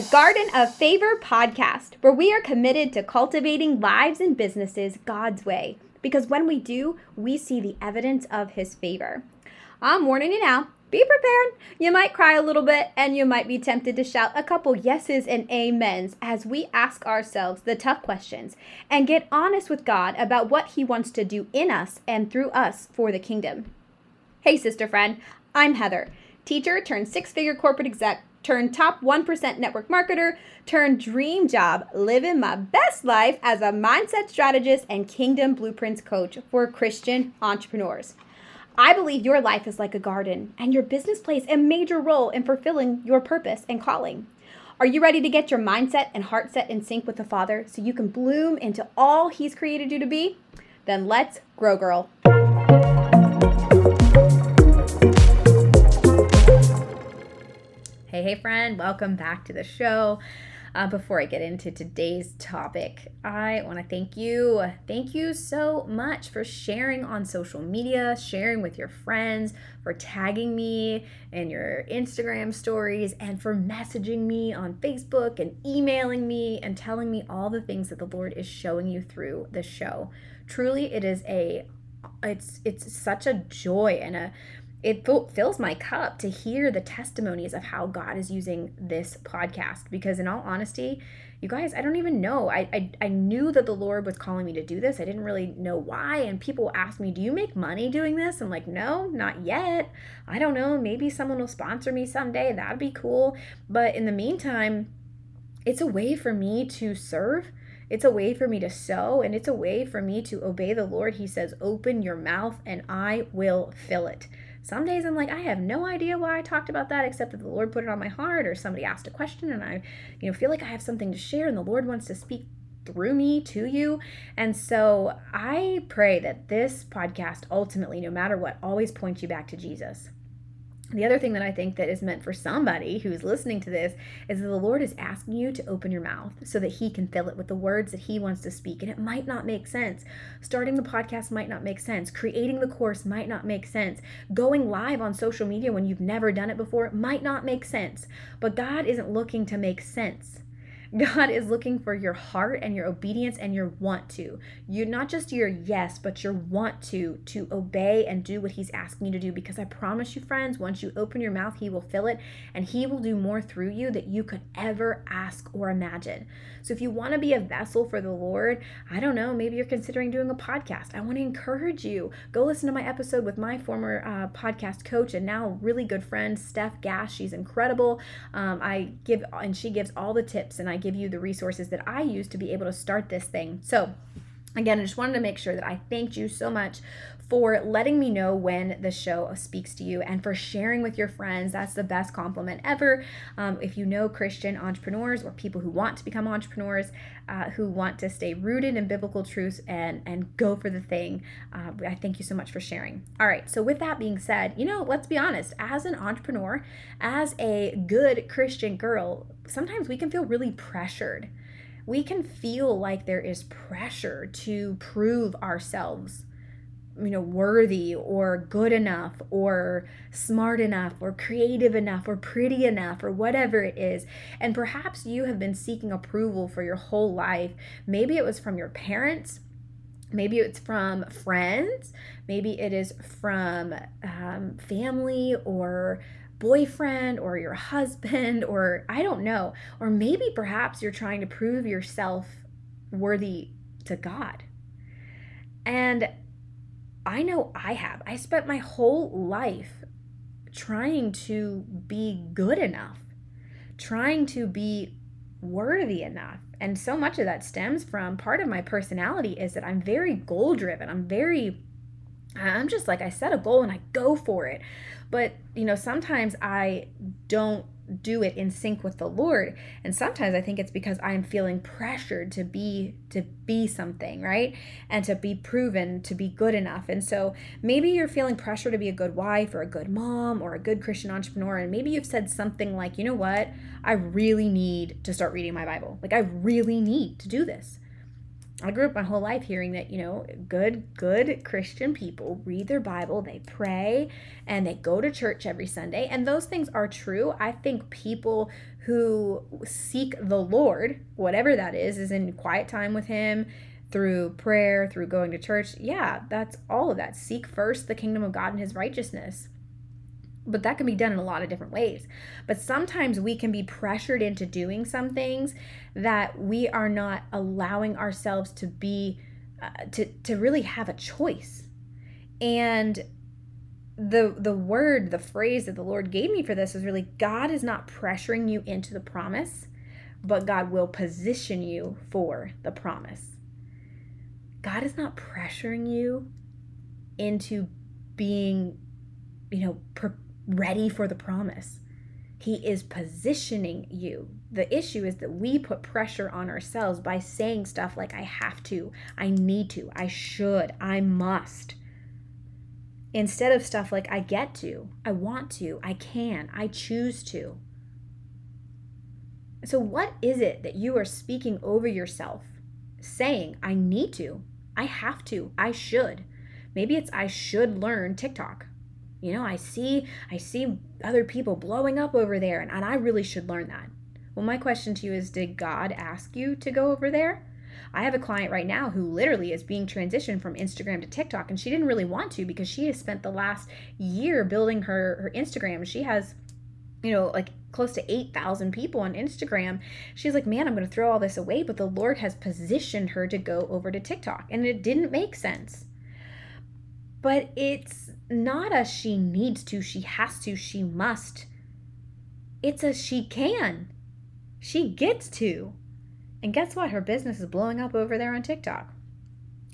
The Garden of Favor podcast, where we are committed to cultivating lives and businesses God's way. Because when we do, we see the evidence of His favor. I'm warning you now. Be prepared. You might cry a little bit and you might be tempted to shout a couple yeses and amens as we ask ourselves the tough questions and get honest with God about what He wants to do in us and through us for the kingdom. Hey, sister friend, I'm Heather, teacher turned six figure corporate exec turn top 1% network marketer, turn dream job, living my best life as a mindset strategist and kingdom blueprints coach for Christian entrepreneurs. I believe your life is like a garden, and your business plays a major role in fulfilling your purpose and calling. Are you ready to get your mindset and heart set in sync with the Father so you can bloom into all He's created you to be? Then let's grow, girl. Hey, hey, friend, welcome back to the show. Uh, before I get into today's topic, I want to thank you. Thank you so much for sharing on social media, sharing with your friends, for tagging me in your Instagram stories, and for messaging me on Facebook and emailing me and telling me all the things that the Lord is showing you through the show. Truly, it is a it's it's such a joy and a it fills my cup to hear the testimonies of how God is using this podcast. Because, in all honesty, you guys, I don't even know. I, I, I knew that the Lord was calling me to do this. I didn't really know why. And people ask me, Do you make money doing this? I'm like, No, not yet. I don't know. Maybe someone will sponsor me someday. That'd be cool. But in the meantime, it's a way for me to serve. It's a way for me to sow and it's a way for me to obey the Lord. He says, Open your mouth and I will fill it. Some days I'm like, I have no idea why I talked about that, except that the Lord put it on my heart, or somebody asked a question, and I, you know, feel like I have something to share, and the Lord wants to speak through me to you. And so I pray that this podcast ultimately, no matter what, always points you back to Jesus. The other thing that I think that is meant for somebody who's listening to this is that the Lord is asking you to open your mouth so that He can fill it with the words that He wants to speak. And it might not make sense. Starting the podcast might not make sense. Creating the course might not make sense. Going live on social media when you've never done it before might not make sense. But God isn't looking to make sense. God is looking for your heart and your obedience and your want to. You not just your yes, but your want to to obey and do what he's asking you to do because I promise you friends, once you open your mouth, he will fill it and he will do more through you that you could ever ask or imagine. So if you want to be a vessel for the Lord, I don't know, maybe you're considering doing a podcast. I want to encourage you. Go listen to my episode with my former uh, podcast coach and now really good friend Steph Gash. She's incredible. Um, I give and she gives all the tips and I give you the resources that I use to be able to start this thing. So, again, I just wanted to make sure that I thanked you so much for letting me know when the show speaks to you and for sharing with your friends. That's the best compliment ever. Um, if you know Christian entrepreneurs or people who want to become entrepreneurs, uh, who want to stay rooted in biblical truths and and go for the thing, uh, I thank you so much for sharing. All right. So with that being said, you know, let's be honest. As an entrepreneur, as a good Christian girl, sometimes we can feel really pressured. We can feel like there is pressure to prove ourselves you know worthy or good enough or smart enough or creative enough or pretty enough or whatever it is. And perhaps you have been seeking approval for your whole life. Maybe it was from your parents. Maybe it's from friends. Maybe it is from um, family or boyfriend or your husband or i don't know or maybe perhaps you're trying to prove yourself worthy to god and I know I have. I spent my whole life trying to be good enough, trying to be worthy enough. And so much of that stems from part of my personality is that I'm very goal driven. I'm very, I'm just like, I set a goal and I go for it. But, you know, sometimes I don't do it in sync with the Lord. And sometimes I think it's because I'm feeling pressured to be to be something, right? And to be proven to be good enough. And so maybe you're feeling pressure to be a good wife or a good mom or a good Christian entrepreneur and maybe you've said something like, "You know what? I really need to start reading my Bible. Like I really need to do this." I grew up my whole life hearing that, you know, good, good Christian people read their Bible, they pray, and they go to church every Sunday. And those things are true. I think people who seek the Lord, whatever that is, is in quiet time with Him, through prayer, through going to church. Yeah, that's all of that. Seek first the kingdom of God and His righteousness but that can be done in a lot of different ways. But sometimes we can be pressured into doing some things that we are not allowing ourselves to be uh, to to really have a choice. And the the word, the phrase that the Lord gave me for this is really God is not pressuring you into the promise, but God will position you for the promise. God is not pressuring you into being you know pre- ready for the promise. He is positioning you. The issue is that we put pressure on ourselves by saying stuff like, I have to, I need to, I should, I must. Instead of stuff like, I get to, I want to, I can, I choose to. So, what is it that you are speaking over yourself, saying, I need to, I have to, I should? Maybe it's, I should learn TikTok. You know, I see I see other people blowing up over there and, and I really should learn that. Well, my question to you is did God ask you to go over there? I have a client right now who literally is being transitioned from Instagram to TikTok and she didn't really want to because she has spent the last year building her her Instagram. She has you know, like close to 8,000 people on Instagram. She's like, man, I'm going to throw all this away. But the Lord has positioned her to go over to TikTok. And it didn't make sense. But it's not a she needs to, she has to, she must. It's a she can. She gets to. And guess what? Her business is blowing up over there on TikTok.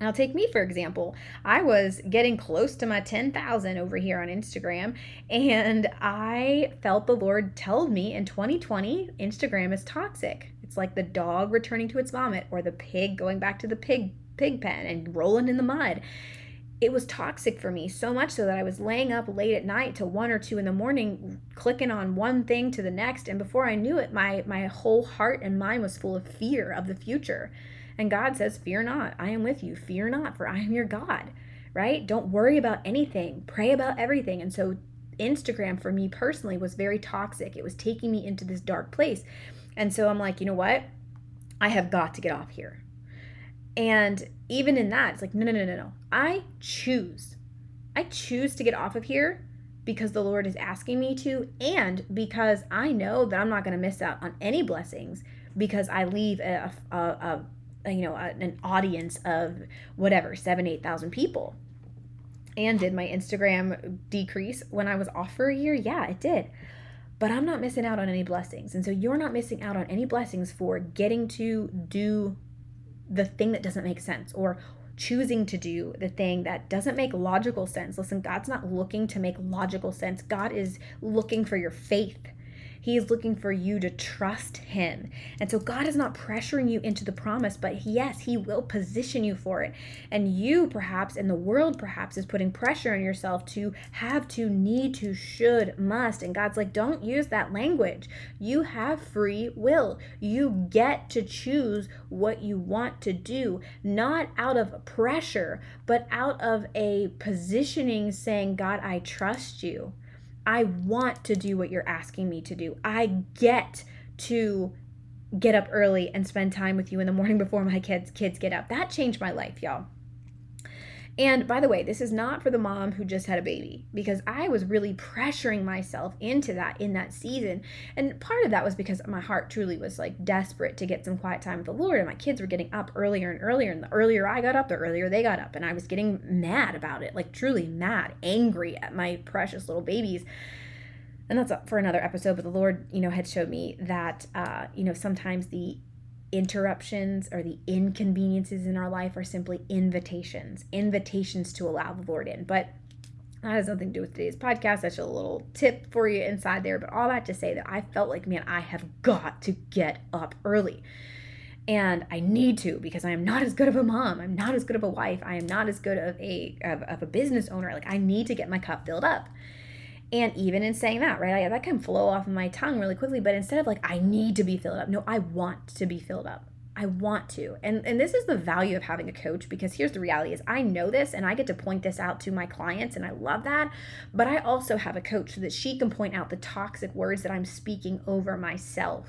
Now, take me for example. I was getting close to my 10,000 over here on Instagram, and I felt the Lord tell me in 2020 Instagram is toxic. It's like the dog returning to its vomit or the pig going back to the pig pig pen and rolling in the mud it was toxic for me so much so that I was laying up late at night till one or two in the morning, clicking on one thing to the next. And before I knew it, my, my whole heart and mind was full of fear of the future. And God says, Fear not, I am with you. Fear not, for I am your God, right? Don't worry about anything, pray about everything. And so, Instagram for me personally was very toxic. It was taking me into this dark place. And so, I'm like, you know what? I have got to get off here. And even in that, it's like, no, no, no, no, no. I choose. I choose to get off of here because the Lord is asking me to, and because I know that I'm not going to miss out on any blessings because I leave a, a, a, a you know, an audience of whatever, seven, 8,000 people. And did my Instagram decrease when I was off for a year? Yeah, it did. But I'm not missing out on any blessings. And so you're not missing out on any blessings for getting to do the thing that doesn't make sense or choosing to do the thing that doesn't make logical sense. Listen, God's not looking to make logical sense. God is looking for your faith. He is looking for you to trust Him. And so God is not pressuring you into the promise, but yes, He will position you for it. And you, perhaps, and the world, perhaps, is putting pressure on yourself to have to, need to, should, must. And God's like, don't use that language. You have free will. You get to choose what you want to do, not out of pressure, but out of a positioning saying, God, I trust you. I want to do what you're asking me to do. I get to get up early and spend time with you in the morning before my kids kids get up. That changed my life, y'all. And by the way, this is not for the mom who just had a baby because I was really pressuring myself into that in that season. And part of that was because my heart truly was like desperate to get some quiet time with the Lord. And my kids were getting up earlier and earlier. And the earlier I got up, the earlier they got up. And I was getting mad about it like truly mad, angry at my precious little babies and that's for another episode but the lord you know had showed me that uh you know sometimes the interruptions or the inconveniences in our life are simply invitations, invitations to allow the Lord in. But that has nothing to do with today's podcast. That's a little tip for you inside there. But all that to say that I felt like, man, I have got to get up early. And I need to because I am not as good of a mom. I'm not as good of a wife. I am not as good of a of, of a business owner. Like I need to get my cup filled up. And even in saying that, right, I, that can flow off of my tongue really quickly. But instead of like, I need to be filled up, no, I want to be filled up. I want to. And and this is the value of having a coach because here's the reality is I know this and I get to point this out to my clients and I love that, but I also have a coach so that she can point out the toxic words that I'm speaking over myself.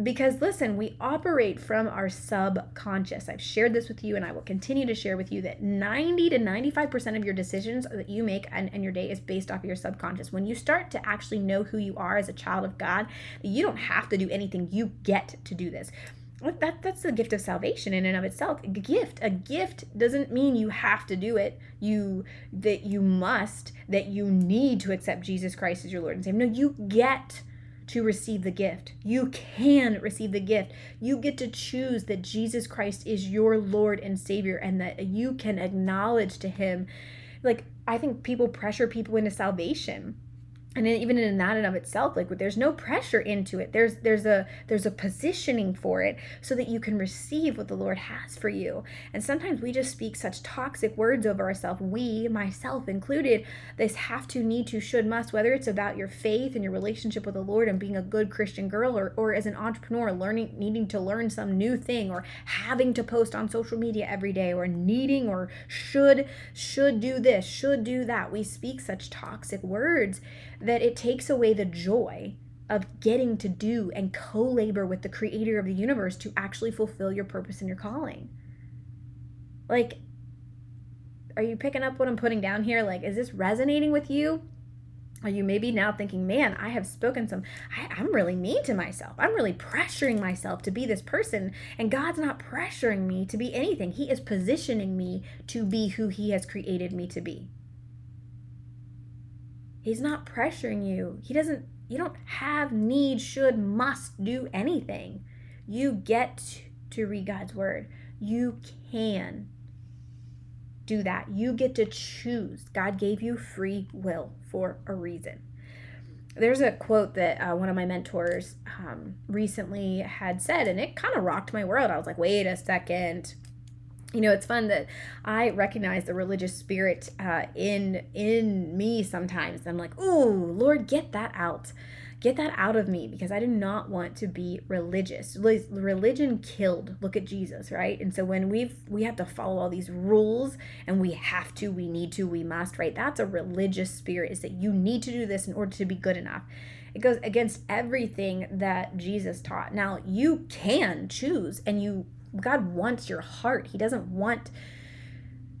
Because listen, we operate from our subconscious. I've shared this with you and I will continue to share with you that 90 to 95% of your decisions that you make and, and your day is based off of your subconscious. When you start to actually know who you are as a child of God, you don't have to do anything. You get to do this that that's the gift of salvation in and of itself a gift a gift doesn't mean you have to do it you that you must that you need to accept jesus christ as your lord and savior no you get to receive the gift. You can receive the gift. You get to choose that jesus christ is your lord and savior and that you can acknowledge to him. Like i think people pressure people into salvation and even in that and of itself like there's no pressure into it. There's there's a there's a positioning for it so that you can receive what the lord has for you. And sometimes we just speak such toxic words over ourselves we myself included this have to need to should must whether it's about your faith and your relationship with the lord and being a good christian girl or, or as an entrepreneur learning needing to learn some new thing or having to post on social media every day or needing or should should do this should do that. We speak such toxic words that it takes away the joy of getting to do and co labor with the creator of the universe to actually fulfill your purpose and your calling. Like, are you picking up what I'm putting down here? Like, is this resonating with you? Are you maybe now thinking, man, I have spoken some, I, am really mean to myself. I'm really pressuring myself to be this person. And God's not pressuring me to be anything. He is positioning me to be who He has created me to be. He's not pressuring you. He doesn't, you don't have, need, should, must do anything. You get to read God's word. You can do that. You get to choose. God gave you free will for a reason. There's a quote that uh, one of my mentors um, recently had said, and it kind of rocked my world. I was like, wait a second you know it's fun that i recognize the religious spirit uh, in in me sometimes. I'm like ooh lord get that out. Get that out of me because i do not want to be religious. Religion killed look at jesus right? And so when we've we have to follow all these rules and we have to we need to we must right? That's a religious spirit is that you need to do this in order to be good enough. It goes against everything that jesus taught. Now you can choose and you God wants your heart. He doesn't want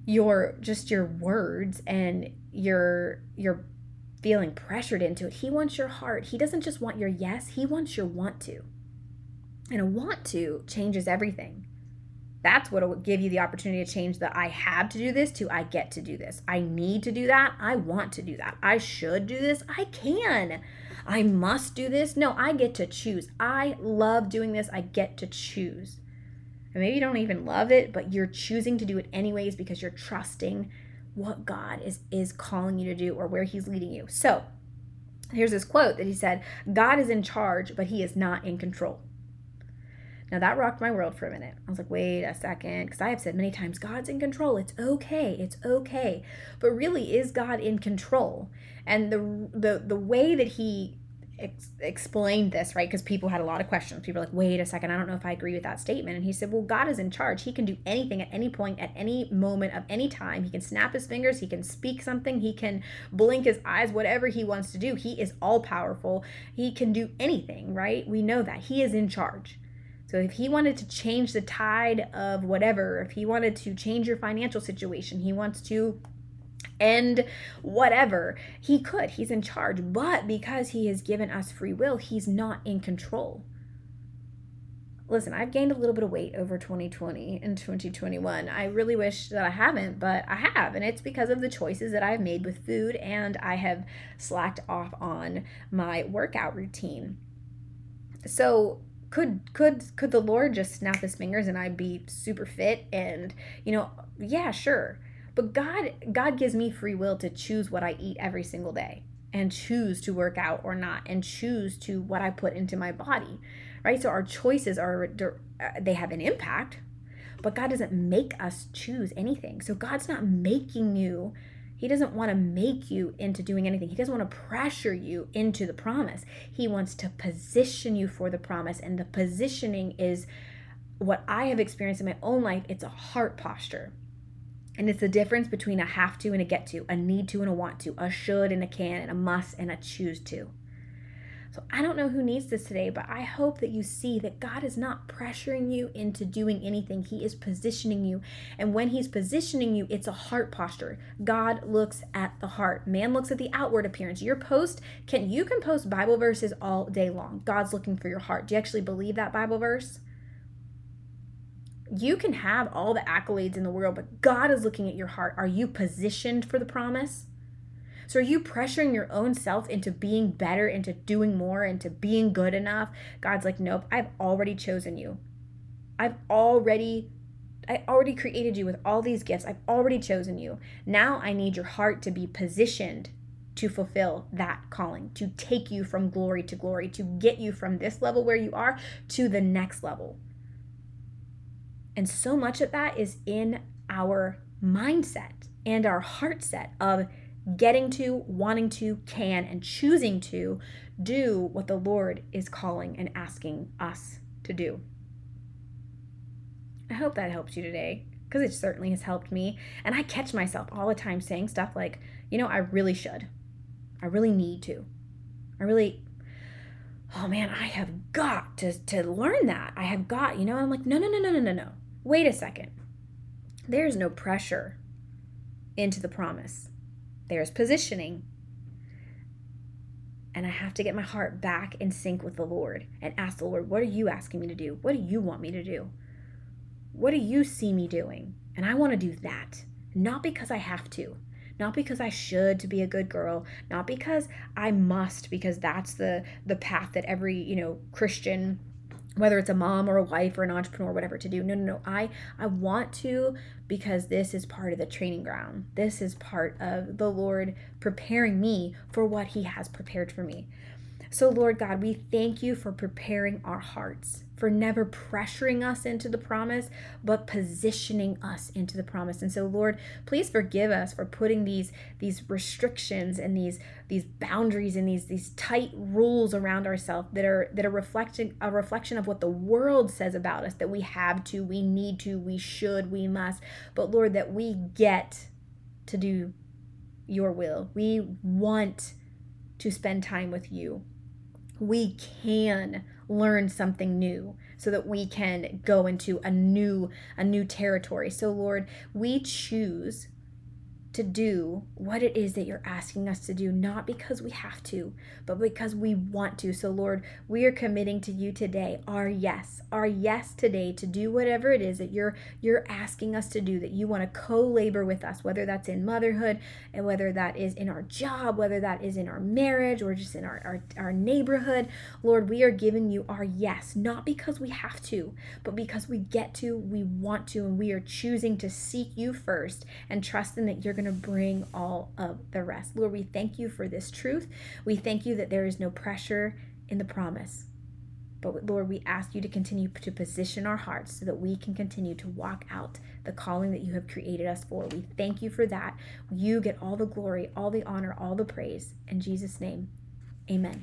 your just your words and your your feeling pressured into it. He wants your heart. He doesn't just want your yes, he wants your want to. And a want to changes everything. That's what will give you the opportunity to change the I have to do this to I get to do this. I need to do that. I want to do that. I should do this. I can. I must do this. No, I get to choose. I love doing this. I get to choose. And maybe you don't even love it, but you're choosing to do it anyways because you're trusting what God is is calling you to do or where he's leading you. So, here's this quote that he said, God is in charge, but he is not in control. Now that rocked my world for a minute. I was like, wait a second, because I have said many times, God's in control. It's okay. It's okay. But really, is God in control? And the the the way that he ex- explained this, right? Because people had a lot of questions. People were like, wait a second, I don't know if I agree with that statement. And he said, well, God is in charge. He can do anything at any point, at any moment of any time. He can snap his fingers, he can speak something, he can blink his eyes, whatever he wants to do. He is all powerful. He can do anything, right? We know that. He is in charge. So if he wanted to change the tide of whatever, if he wanted to change your financial situation, he wants to and whatever. He could, he's in charge. But because he has given us free will, he's not in control. Listen, I've gained a little bit of weight over 2020 and 2021. I really wish that I haven't, but I have. And it's because of the choices that I've made with food and I have slacked off on my workout routine. So, could could could the Lord just snap his fingers and I'd be super fit and you know, yeah, sure but God God gives me free will to choose what I eat every single day and choose to work out or not and choose to what I put into my body. Right? So our choices are uh, they have an impact, but God doesn't make us choose anything. So God's not making you he doesn't want to make you into doing anything. He doesn't want to pressure you into the promise. He wants to position you for the promise and the positioning is what I have experienced in my own life, it's a heart posture. And it's the difference between a have to and a get to, a need to and a want to, a should and a can, and a must and a choose to. So I don't know who needs this today, but I hope that you see that God is not pressuring you into doing anything. He is positioning you. And when He's positioning you, it's a heart posture. God looks at the heart. Man looks at the outward appearance. Your post can you can post Bible verses all day long. God's looking for your heart. Do you actually believe that Bible verse? You can have all the accolades in the world, but God is looking at your heart. Are you positioned for the promise? So are you pressuring your own self into being better, into doing more, into being good enough? God's like, nope, I've already chosen you. I've already I already created you with all these gifts. I've already chosen you. Now I need your heart to be positioned to fulfill that calling, to take you from glory to glory, to get you from this level where you are to the next level. And so much of that is in our mindset and our heart set of getting to, wanting to, can, and choosing to do what the Lord is calling and asking us to do. I hope that helps you today because it certainly has helped me. And I catch myself all the time saying stuff like, you know, I really should. I really need to. I really, oh man, I have got to, to learn that. I have got, you know, I'm like, no, no, no, no, no, no, no. Wait a second. There's no pressure into the promise there's positioning. And I have to get my heart back in sync with the Lord and ask the Lord, what are you asking me to do? What do you want me to do? What do you see me doing? And I want to do that, not because I have to, not because I should to be a good girl, not because I must because that's the the path that every, you know, Christian whether it's a mom or a wife or an entrepreneur whatever to do. No no no. I i want to because this is part of the training ground. This is part of the lord preparing me for what he has prepared for me. So lord god we thank you for preparing our hearts for never pressuring us into the promise, but positioning us into the promise. And so, Lord, please forgive us for putting these these restrictions and these these boundaries and these these tight rules around ourselves that are that are reflecting a reflection of what the world says about us that we have to, we need to, we should, we must. But Lord, that we get to do your will. We want to spend time with you. We can learn something new so that we can go into a new a new territory. So lord we choose to do what it is that you're asking us to do, not because we have to, but because we want to. So, Lord, we are committing to you today our yes, our yes today to do whatever it is that you're you're asking us to do, that you want to co-labor with us, whether that's in motherhood and whether that is in our job, whether that is in our marriage or just in our, our, our neighborhood. Lord, we are giving you our yes, not because we have to, but because we get to, we want to, and we are choosing to seek you first and trusting that you're going going to bring all of the rest. Lord, we thank you for this truth. We thank you that there is no pressure in the promise. But Lord, we ask you to continue to position our hearts so that we can continue to walk out the calling that you have created us for. We thank you for that. You get all the glory, all the honor, all the praise. In Jesus' name, amen.